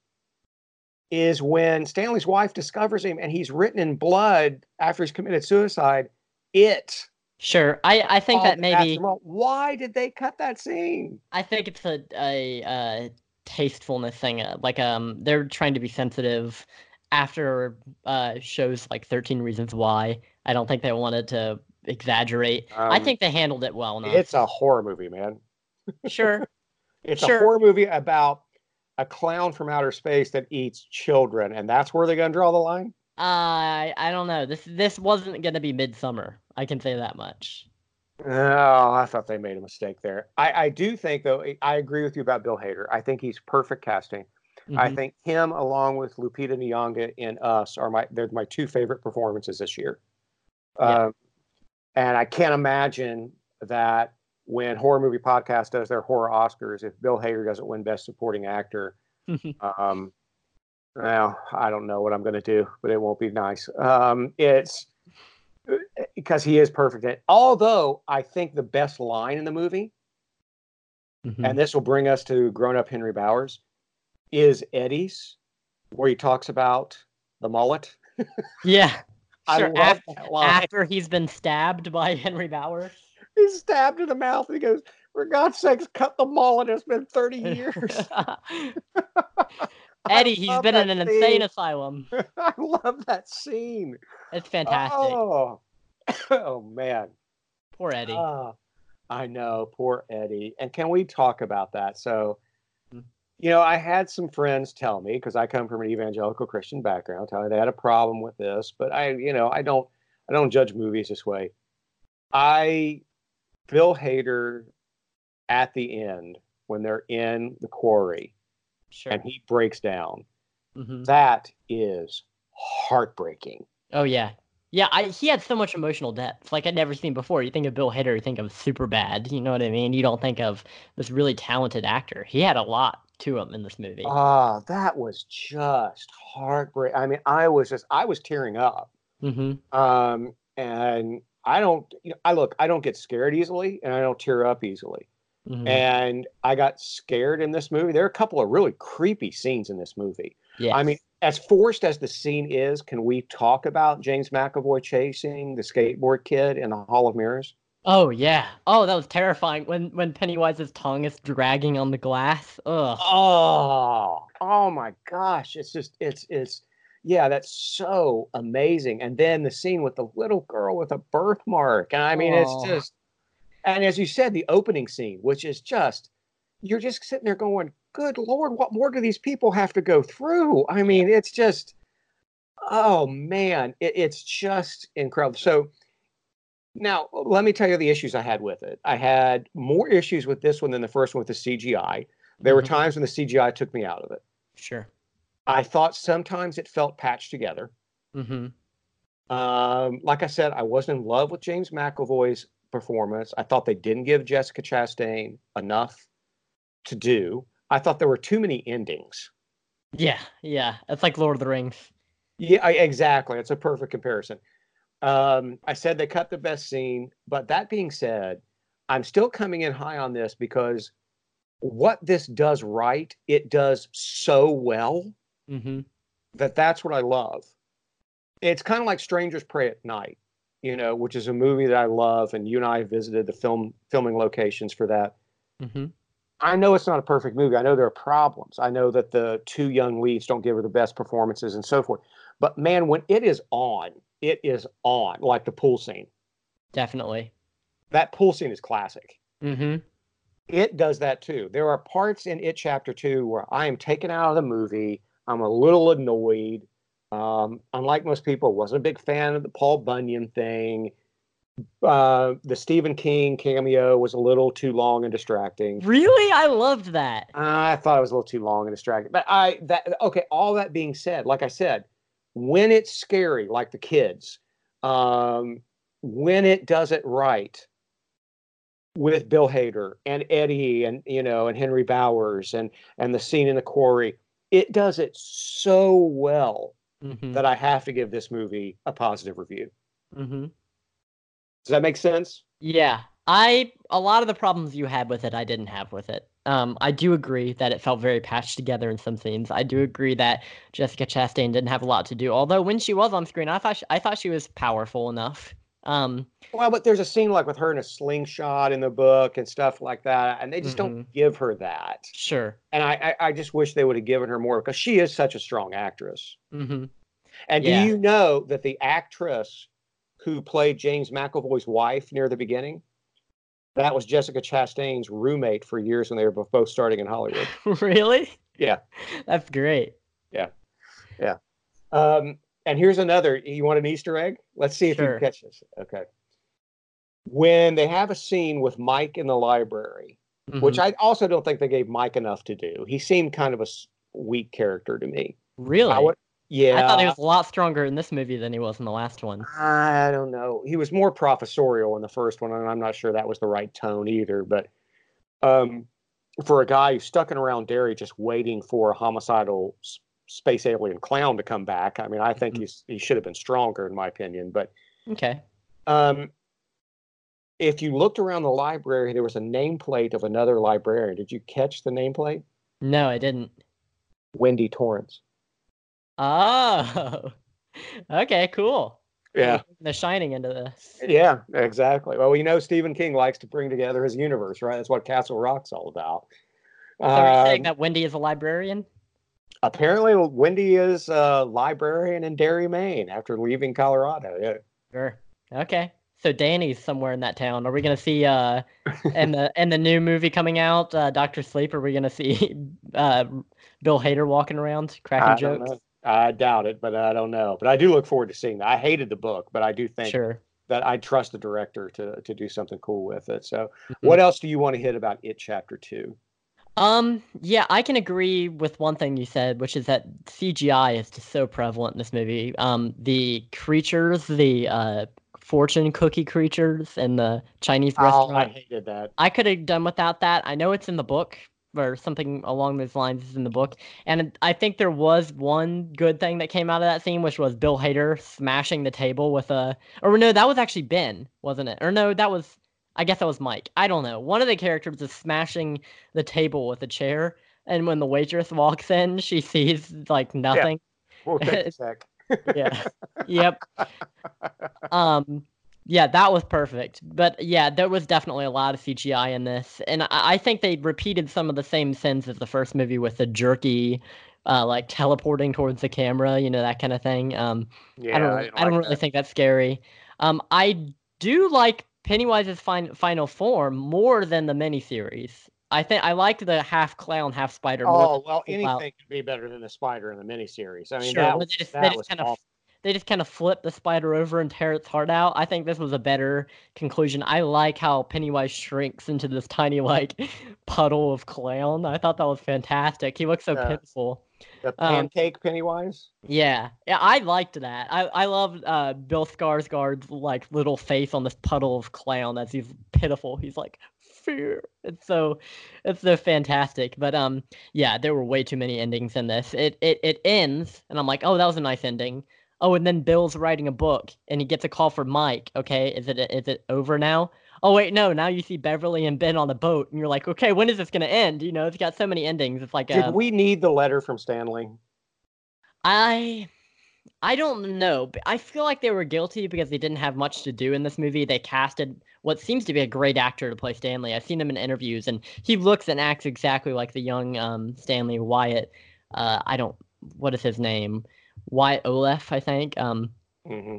Speaker 1: is when Stanley's wife discovers him and he's written in blood after he's committed suicide. It.
Speaker 2: Sure. I, I think that maybe
Speaker 1: Why did they cut that scene?
Speaker 2: I think it's a a, uh tastefulness thing. uh, Like um, they're trying to be sensitive after uh shows like Thirteen Reasons Why. I don't think they wanted to exaggerate. I
Speaker 1: Um,
Speaker 2: think they handled it well enough.
Speaker 1: It's a horror movie, man.
Speaker 2: sure.
Speaker 1: It's
Speaker 2: Sure.
Speaker 1: a horror movie about a clown from outer space that eats children, and that's where they're gonna draw the line.
Speaker 2: I I don't know. This this wasn't gonna be Midsommar. I can say that much.
Speaker 1: Oh, I thought they made a mistake there. I, I do think, though, I- I agree with you about Bill Hader. I think he's perfect casting. I
Speaker 2: Mhm.
Speaker 1: think him, along with Lupita Nyong'o in Us, are my they're my two favorite performances this year.
Speaker 2: Yeah.
Speaker 1: Um, and I can't imagine that when Horror Movie Podcast does their horror Oscars, if Bill Hader doesn't win Best Supporting Actor, um, well, I don't know what I'm going to do, but it won't be nice. Um, it's because he is perfect. At, although I think the best line in the movie,
Speaker 2: Mhm.
Speaker 1: and this will bring us to grown up Henry Bowers, is Eddie's, where he talks about the mullet.
Speaker 2: yeah.
Speaker 1: I
Speaker 2: Sure.
Speaker 1: love
Speaker 2: af-
Speaker 1: that line.
Speaker 2: after he's been stabbed by Henry Bowers.
Speaker 1: He's stabbed in the mouth and he goes, For God's sakes, cut the mullet. It's been 30 years.
Speaker 2: Eddie, he's been in an insane asylum.
Speaker 1: I love that scene.
Speaker 2: It's fantastic.
Speaker 1: Oh, oh man.
Speaker 2: Poor Eddie.
Speaker 1: Ah, I know, poor Eddie. And can we talk about that? So,
Speaker 2: Mm.
Speaker 1: you know, I had some friends tell me because I come from an evangelical Christian background, tell me they had a problem with this, but I, you know, I don't, I don't judge movies this way. I, Bill Hader, at the end when they're in the quarry
Speaker 2: sure.
Speaker 1: and he breaks down,
Speaker 2: hmm
Speaker 1: that is heartbreaking.
Speaker 2: Oh yeah, Yeah, I, he had so much emotional depth, like I'd never seen before. You think of Bill Hader, you think of Superbad. You know what I mean? You don't think of this really talented actor. He had a lot to him in this movie.
Speaker 1: Ah, that was just heartbreak. I mean, I was just I was tearing up.
Speaker 2: mm-hmm.
Speaker 1: Um, and I don't, you know, I look, I don't get scared easily, and I don't tear up easily.
Speaker 2: hmm
Speaker 1: And I got scared in this movie. There are a couple of really creepy scenes in this movie.
Speaker 2: Yeah.
Speaker 1: I mean, as forced as the scene is, can we talk about James McAvoy chasing the skateboard kid in the Hall of Mirrors?
Speaker 2: Oh yeah. Oh, that was terrifying when when Pennywise's tongue is dragging on the glass. Ugh.
Speaker 1: Oh, oh my gosh! It's just, it's, it's, yeah, that's so amazing. And then the scene with the little girl with a birthmark, and I mean, it's just, and as you said, the opening scene, which is just, you're just sitting there going, "Good Lord, what more do these people have to go through?" I mean, it's just, oh man, it, it's just incredible. So. Now, let me tell you the issues I had with it. I had more issues with this one than the first one with the CGI. There were
Speaker 2: Mhm.
Speaker 1: times when the CGI took me out of it.
Speaker 2: Sure.
Speaker 1: I thought sometimes it felt patched together.
Speaker 2: Mm-hmm.
Speaker 1: Um, like I said, I wasn't in love with James McAvoy's performance. I thought they didn't give Jessica Chastain enough to do. I thought there were too many endings.
Speaker 2: Yeah. Yeah. It's like Lord of the Rings.
Speaker 1: Yeah, I, exactly. It's a perfect comparison. Um, I said they cut the best scene, but that being said, I'm still coming in high on this because what this does right, it does so well.
Speaker 2: Mm-hmm.
Speaker 1: that that's what I love. It's kind of like Strangers Prey at Night, you know, which is a movie that I love, and you and I visited the film filming locations for that.
Speaker 2: Mm-hmm.
Speaker 1: I know it's not a perfect movie. I know there are problems. I know that the two young leads don't give her the best performances and so forth. But man, when it is on, it is on, like the pool scene.
Speaker 2: Definitely.
Speaker 1: That pool scene is classic.
Speaker 2: Mm-hmm.
Speaker 1: it does that too. There are parts in it chapter two where I am taken out of the movie. I'm a little annoyed. Um, unlike most people, wasn't a big fan of the Paul Bunyan thing. Uh, the Stephen King cameo was a little too long and distracting.
Speaker 2: Really? I loved that.
Speaker 1: I thought it was a little too long and distracting. But I that okay. All that being said, like I said, when it's scary, like the kids, um, when it does it right, with Bill Hader and Eddie and you know and Henry Bowers and and the scene in the quarry, it does it so well
Speaker 2: Mm-hmm.
Speaker 1: that I have to give this movie a positive review.
Speaker 2: Mm-hmm.
Speaker 1: Does that make sense?
Speaker 2: Yeah, I a lot of the problems you had with it, I didn't have with it. Um, I do agree that it felt very patched together in some scenes. I do agree that Jessica Chastain didn't have a lot to do. Although when she was on screen, I thought she, I thought she was powerful enough. Um,
Speaker 1: Well, but there's a scene like with her in a slingshot in the book and stuff like that, and they just don't give her that.
Speaker 2: sure.
Speaker 1: And I, I, I just wish they would have given her more because she is such a strong actress.
Speaker 2: Mm-hmm.
Speaker 1: And
Speaker 2: Yeah.
Speaker 1: do you know that the actress who played James McAvoy's wife near the beginning, that was Jessica Chastain's roommate for years when they were both starting in Hollywood.
Speaker 2: really?
Speaker 1: Yeah.
Speaker 2: That's great. Yeah. Yeah.
Speaker 1: Um, and here's another. You want an Easter egg? Let's see if you
Speaker 2: Sure.
Speaker 1: can catch this. Okay. When they have a scene with Mike in the library, which
Speaker 2: Mhm.
Speaker 1: I also don't think they gave Mike enough to do. He seemed kind of a weak character to me.
Speaker 2: really,
Speaker 1: I would, yeah.
Speaker 2: I thought he was a lot stronger in this movie than he was in the last one.
Speaker 1: I don't know. He was more professorial in the first one, and I'm not sure that was the right tone either. But um, for a guy who's stuck in around Derry just waiting for a homicidal space alien clown to come back, I mean, I think
Speaker 2: Mhm.
Speaker 1: he's he should have been stronger, in my opinion. But
Speaker 2: Okay.
Speaker 1: um, if you looked around the library, there was a nameplate of another librarian. Did you catch the nameplate?
Speaker 2: No, I didn't.
Speaker 1: Wendy Torrance.
Speaker 2: Oh. okay. Cool.
Speaker 1: Yeah.
Speaker 2: The Shining into this.
Speaker 1: Yeah, exactly. Well, we know Stephen King likes to bring together his universe, right? That's what Castle Rock's all about.
Speaker 2: So are you saying
Speaker 1: Um,
Speaker 2: that Wendy is a librarian?
Speaker 1: Apparently, Wendy is a librarian in Derry, Maine, after leaving Colorado. Yeah.
Speaker 2: Sure. Okay. So Danny's somewhere in that town. Are we gonna see uh in the in the new movie coming out, uh, Doctor Sleep? Are we gonna see uh Bill Hader walking around cracking
Speaker 1: I
Speaker 2: jokes?
Speaker 1: I doubt it, but I don't know. But I do look forward to seeing that. I hated the book, but I do think
Speaker 2: Sure.
Speaker 1: that I trust the director to to do something cool with it. So,
Speaker 2: Mhm.
Speaker 1: what else do you want to hit about it, chapter two?
Speaker 2: Um, yeah, I can agree with one thing you said, which is that CGI is just so prevalent in this movie. Um, the creatures, the uh, fortune cookie creatures in the Chinese restaurant.
Speaker 1: Oh, I hated that.
Speaker 2: I could have done without that. I know it's in the book or something along those lines is in the book. And I think there was one good thing that came out of that scene, which was Bill Hader smashing the table with a or no, that was actually Ben, wasn't it? Or no, that was I guess that was Mike. I don't know. One of the characters is smashing the table with a chair, and when the waitress walks in, she sees like nothing.
Speaker 1: We'll take a sec.
Speaker 2: Yeah. yep. Um yeah, that was perfect. But yeah, there was definitely a lot of CGI in this. And I, I think they repeated some of the same sins as the first movie with the jerky uh like teleporting towards the camera, you know, that kind of thing. Um
Speaker 1: Yeah,
Speaker 2: I don't
Speaker 1: didn't
Speaker 2: I, don't
Speaker 1: like
Speaker 2: really
Speaker 1: that.
Speaker 2: think that's scary. Um I do like Pennywise's fin- final form more than the miniseries. I think I liked the half clown, half spider more.
Speaker 1: Oh well, anything
Speaker 2: full-out-
Speaker 1: could be better than the spider in the miniseries. I mean,
Speaker 2: Sure,
Speaker 1: that, was-
Speaker 2: they just,
Speaker 1: that
Speaker 2: they just kind of they just kind of flip the spider over and tear its heart out. I think this was a better conclusion. I like how Pennywise shrinks into this tiny like puddle of clown. I thought that was fantastic. He looks so
Speaker 1: Yeah.
Speaker 2: pitiful.
Speaker 1: The
Speaker 2: um,
Speaker 1: pancake Pennywise.
Speaker 2: Yeah, yeah, I liked that. I I loved uh, Bill Skarsgård's like little face on this puddle of clown as he's pitiful. He's like fear. It's so it's so fantastic. But um, yeah, there were way too many endings in this. It it it ends, and I'm like, oh, that was a nice ending. Oh, and then Bill's writing a book, and he gets a call from Mike. Okay, is it is it over now? Oh wait, no. Now you see Beverly and Ben on the boat, and you're like, okay, when is this gonna end? You know, it's got so many endings. It's like
Speaker 1: Did
Speaker 2: uh,
Speaker 1: we need the letter from Stanley?
Speaker 2: I I don't know. I feel like they were guilty because they didn't have much to do in this movie. They casted what seems to be a great actor to play Stanley. I've seen him in interviews, and he looks and acts exactly like the young um, Stanley Wyatt. Uh, I don't. What is his name? Wyatt Oleff, I think. Um,
Speaker 1: hmm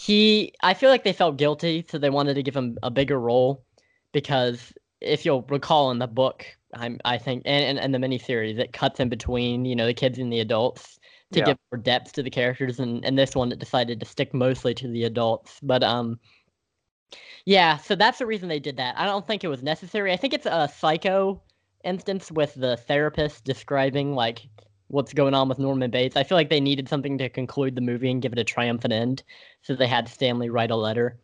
Speaker 2: he i feel like they felt guilty so they wanted to give him a bigger role because if you'll recall in the book i'm i think and, and, and the miniseries it cuts in between you know the kids and the adults to
Speaker 1: Yeah.
Speaker 2: give more depth to the characters and and this one it decided to stick mostly to the adults but um yeah so that's the reason they did that i don't think it was necessary i think it's a psycho instance with the therapist describing like what's going on with norman bates i feel like they needed something to conclude the movie and give it a triumphant end so they had Stanley write a letter.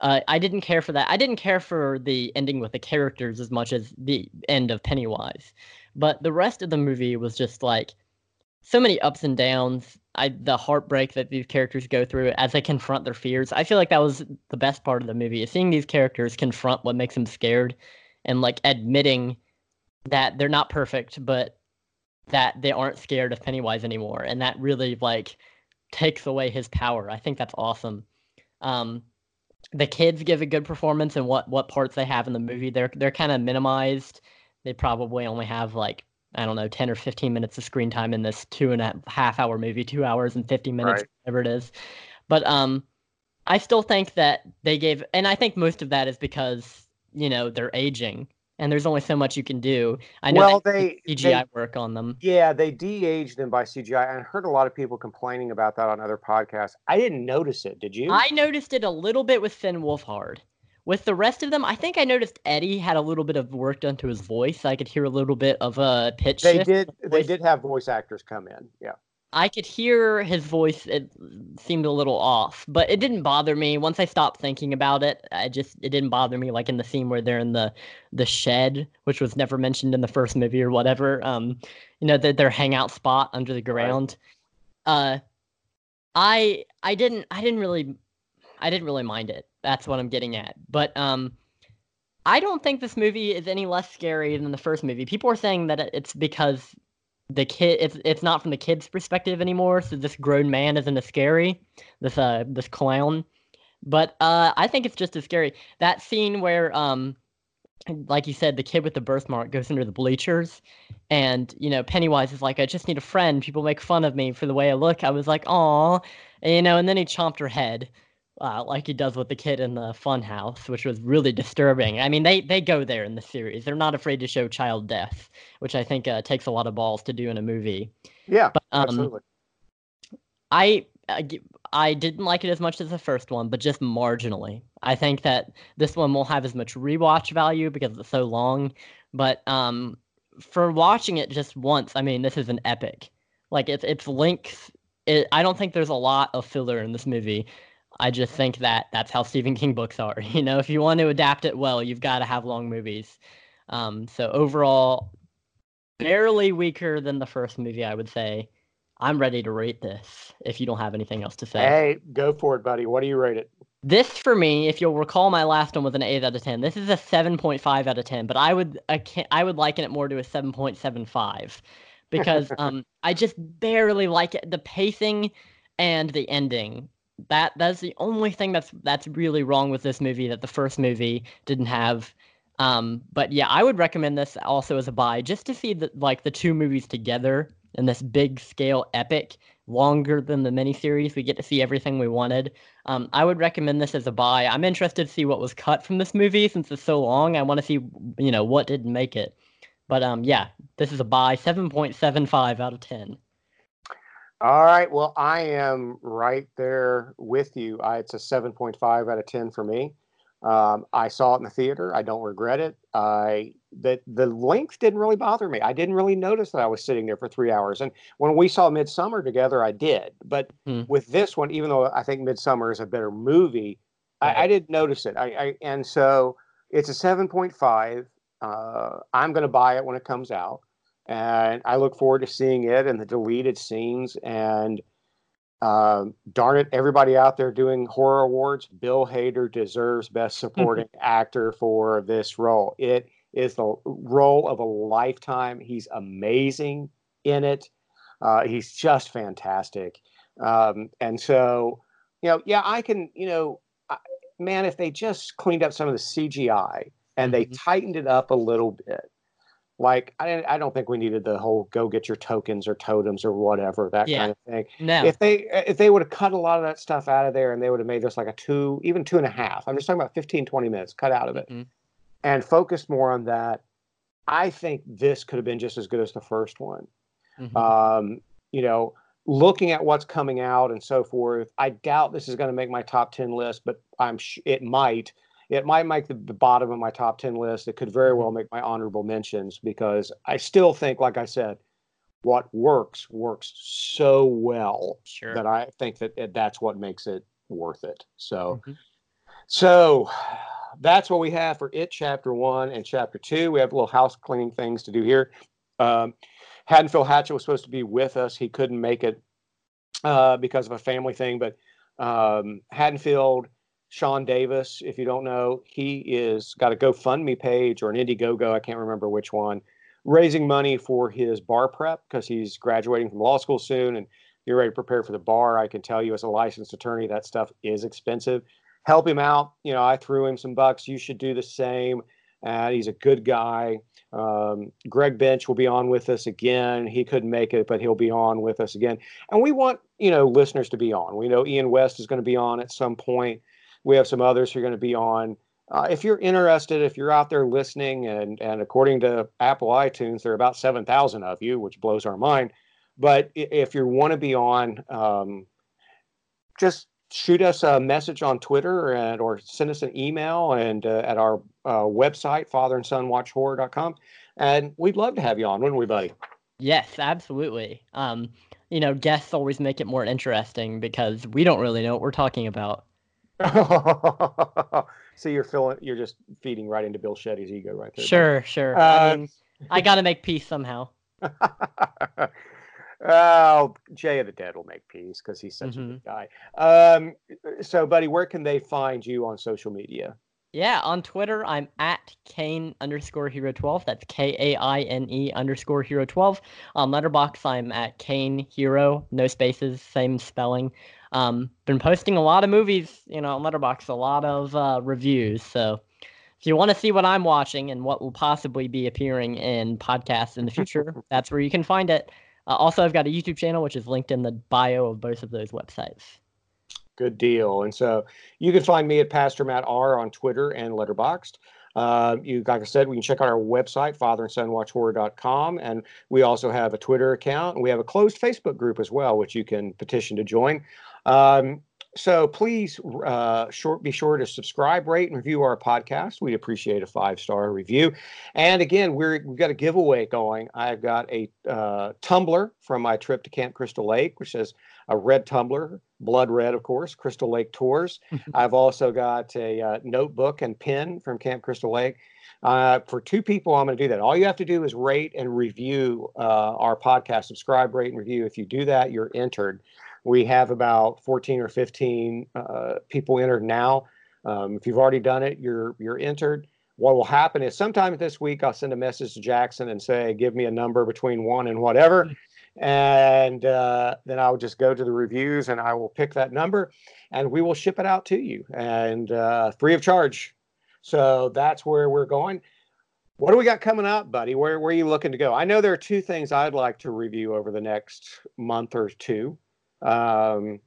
Speaker 2: Uh, I didn't care for that. I didn't care for the ending with the characters as much as the end of Pennywise. But the rest of the movie was just like so many ups and downs. I the heartbreak that these characters go through as they confront their fears. I feel like that was the best part of the movie is seeing these characters confront what makes them scared and like admitting that they're not perfect, but that they aren't scared of Pennywise anymore. And that really like takes away his power. I think that's awesome. Um, the kids give a good performance and what what parts they have in the movie. They're they're kind of minimized. They probably only have like I don't know ten or fifteen minutes of screen time in this two and a half hour movie, two hours and fifty minutes,
Speaker 1: Right.
Speaker 2: whatever it is. But um, I still think that they gave, and I think most of that is because you know they're aging, and there's only so much you can do. I know
Speaker 1: Well,
Speaker 2: they CGI
Speaker 1: they
Speaker 2: work on them.
Speaker 1: yeah they de-aged them by CGI. I heard a lot of people complaining about that on other podcasts. I didn't notice it. Did you?
Speaker 2: I noticed it a little bit with Finn Wolfhard. With the rest of them, I think I noticed Eddie had a little bit of work done to his voice. I could hear a little bit of a pitch
Speaker 1: they
Speaker 2: shift.
Speaker 1: did. They did have voice actors come in. Yeah.
Speaker 2: I could hear his voice. It seemed a little off, but it didn't bother me. Once I stopped thinking about it, I just it didn't bother me. Like in the scene where they're in the the shed, which was never mentioned in the first movie or whatever. Um, you know, their their hangout spot under the ground. Uh, I I didn't I didn't really I didn't really mind it. That's what I'm getting at. But um, I don't think this movie is any less scary than the first movie. People are saying that it's because the kid it's it's not from the kid's perspective anymore. So this grown man isn't as scary. This uh this clown. But uh, I think it's just as scary. That scene where um. Like you said, the kid with the birthmark goes under the bleachers, and you know Pennywise is like, "I just need a friend." People make fun of me for the way I look. I was like, and, you know, and then he chomped her head, uh, like he does with the kid in the funhouse, which was really disturbing. I mean, they they go there in the series. They're not afraid to show child death, which I think uh, takes a lot of balls to do in a movie.
Speaker 1: Yeah.
Speaker 2: But um,
Speaker 1: absolutely.
Speaker 2: I I g- I didn't like it as much as the first one, but just marginally. I think that this one won't have as much rewatch value because it's so long. But um, for watching it just once, I mean, this is an epic. Like it's it's length. It, I don't think there's a lot of filler in this movie. I just think that that's how Stephen King books are. You know, if you want to adapt it well, you've got to have long movies. Um, so overall, barely weaker than the first movie, I would say. I'm ready to rate this. If you don't have anything else to say,
Speaker 1: Hey, go for it, buddy. What do you rate it?
Speaker 2: this for me, if you'll recall, my last one was an eight out of ten. This is a seven point five out of ten, but I would I, can't I would liken it more to a seven point seven five because um I just barely like it. The pacing and the ending. That that's the only thing that's that's really wrong with this movie that the first movie didn't have. Um, but yeah, I would recommend this also as a buy just to see the like the two movies together in this big scale epic, longer than the miniseries. We get to see everything we wanted. Um, I would recommend this as a buy. I'm interested to see what was cut from this movie since it's so long. I want to see, you know, what didn't make it. But um, yeah, this is a buy. Seven point seven five out of ten.
Speaker 1: All right. Well, I am right there with you. I, it's a 7.5 out of 10 for me. Um, I saw it in the theater. I don't regret it. I that the length didn't really bother me. I didn't really notice that I was sitting there for three hours. And when we saw Midsommar together, I did. But
Speaker 2: Hmm.
Speaker 1: with this one, even though I think Midsommar is a better movie, I, I didn't notice it. I, I and so it's a 7.5. Uh, I'm going to buy it when it comes out, and I look forward to seeing it and the deleted scenes and. Um, darn it, everybody out there doing horror awards, Bill Hader deserves Best Supporting Actor for this role. It is the role of a lifetime. He's amazing in it. Uh, he's just fantastic. Um, and so, you know, yeah, I can, you know, I, man, if they just cleaned up some of the CGI and they
Speaker 2: Mhm.
Speaker 1: tightened it up a little bit, like I, I don't think we needed the whole go get your tokens or totems or whatever that
Speaker 2: Yeah.
Speaker 1: kind of thing
Speaker 2: No.
Speaker 1: if they if they would have cut a lot of that stuff out of there and they would have made this like a two even two and a half i'm just talking about 15 20 minutes cut out of it
Speaker 2: Mhm.
Speaker 1: and focus more on that i think this could have been just as good as the first one
Speaker 2: Mhm.
Speaker 1: um, you know looking at what's coming out and so forth i doubt this is going to make my top 10 list but i'm sh- it might it might make the, the bottom of my top 10 list it could very well make my honorable mentions because i still think like i said what works works so well
Speaker 2: sure.
Speaker 1: that I think that it, that's what makes it worth it. So,
Speaker 2: Mhm.
Speaker 1: so that's what we have for it, chapter one and chapter two. We have a little house cleaning things to do here. Um, Haddonfield Hatchet was supposed to be with us. He couldn't make it uh, because of a family thing, but um, Haddonfield, Sean Davis, if you don't know, he is got a GoFundMe page or an Indiegogo. I can't remember which one raising money for his bar prep because he's graduating from law school soon and you're ready to prepare for the bar. I can tell you as a licensed attorney, that stuff is expensive. Help him out. You know, I threw him some bucks. You should do the same. Uh, he's a good guy. Um, Greg Bench will be on with us again. He couldn't make it, but he'll be on with us again. And we want, you know, listeners to be on. We know Ian West is going to be on at some point. We have some others who are going to be on. Uh, if you're interested, if you're out there listening, and and according to Apple iTunes, there are about seven thousand of you, which blows our mind. But if you want to be on, um, just shoot us a message on Twitter and or send us an email and uh, at our uh, website fatherandsonwatchhorror.com, and we'd love to have you on, wouldn't we, buddy?
Speaker 2: Yes, absolutely. Um, you know, guests always make it more interesting because we don't really know what we're talking about.
Speaker 1: so you're filling, you're just feeding right into Bill Shetty's ego right there. buddy.
Speaker 2: Sure, sure.
Speaker 1: Uh,
Speaker 2: I mean, I got to make peace somehow.
Speaker 1: oh, Jay of the Dead will make peace because he's such a
Speaker 2: Mhm.
Speaker 1: good guy. Um, so, buddy, where can they find you on social media?
Speaker 2: Yeah, on Twitter, I'm at Kaine underscore hero 12. That's K A I N E underscore hero 12. On Letterboxd, I'm at Kaine Hero, no spaces, same spelling. Um, been posting a lot of movies, you know, on Letterboxd, a lot of uh, reviews. So if you want to see what I'm watching and what will possibly be appearing in podcasts in the future, that's where you can find it. Uh, also, I've got a YouTube channel, which is linked in the bio of both of those websites.
Speaker 1: Good deal. And so you can find me at Pastor Matt R on Twitter and Letterboxd. Uh, you, like I said, we can check out our website, fatherandsonwatchhorror.com. And we also have a Twitter account and we have a closed Facebook group as well, which you can petition to join. Um, so please uh, short, be sure to subscribe, rate, and review our podcast. We appreciate a five star review. And again, we're, we've got a giveaway going. I've got a uh, tumbler from my trip to Camp Crystal Lake, which is a red tumbler, blood red, of course, Crystal Lake Tours. I've also got a uh, notebook and pen from Camp Crystal Lake. Uh, for two people, I'm going to do that. All you have to do is rate and review uh, our podcast, subscribe, rate, and review. If you do that, you're entered. We have about 14 or 15 uh, people entered now. Um, if you've already done it, you're you're entered. What will happen is sometime this week I'll send a message to Jackson and say, give me a number between one and whatever, and uh, then I'll just go to the reviews and I will pick that number, and we will ship it out to you and uh, free of charge. So that's where we're going. What do we got coming up, buddy? Where, where are you looking to go? I know there are two things I'd like to review over the next month or two. Um,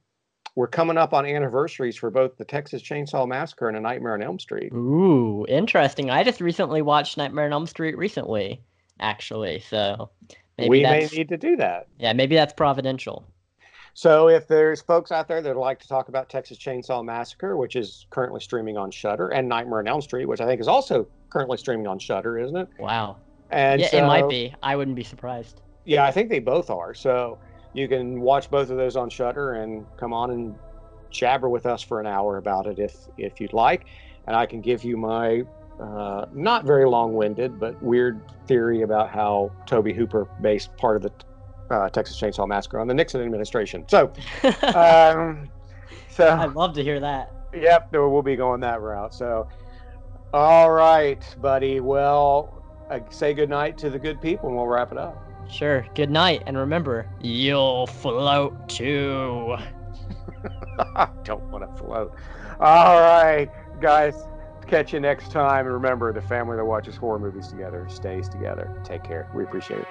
Speaker 1: we're coming up on anniversaries for both the Texas Chainsaw Massacre and A Nightmare on Elm Street.
Speaker 2: Ooh, interesting. I just recently watched Nightmare on Elm Street recently, actually. So maybe
Speaker 1: we may need to do that.
Speaker 2: yeah, maybe that's providential.
Speaker 1: So if there's folks out there that would like to talk about Texas Chainsaw Massacre, which is currently streaming on Shudder, and Nightmare on Elm Street, which I think is also currently streaming on Shudder, isn't it?
Speaker 2: Wow.
Speaker 1: And
Speaker 2: yeah, it might be. I wouldn't be surprised.
Speaker 1: Yeah, I think they both are. So you can watch both of those on Shudder and come on and jabber with us for an hour about it if if you'd like. And I can give you my uh, not very long-winded but weird theory about how Tobe Hooper based part of the uh, Texas Chainsaw Massacre on the Nixon administration. So, um, so
Speaker 2: I'd love to hear that.
Speaker 1: Yep, we'll be going that route. So, all right, buddy. Well, uh, say good night to the good people, and we'll wrap it up.
Speaker 2: Sure. Good night, and remember, you'll float too.
Speaker 1: I don't want to float. All right, guys. Catch you next time. And remember, the family that watches horror movies together stays together. Take care. We appreciate it.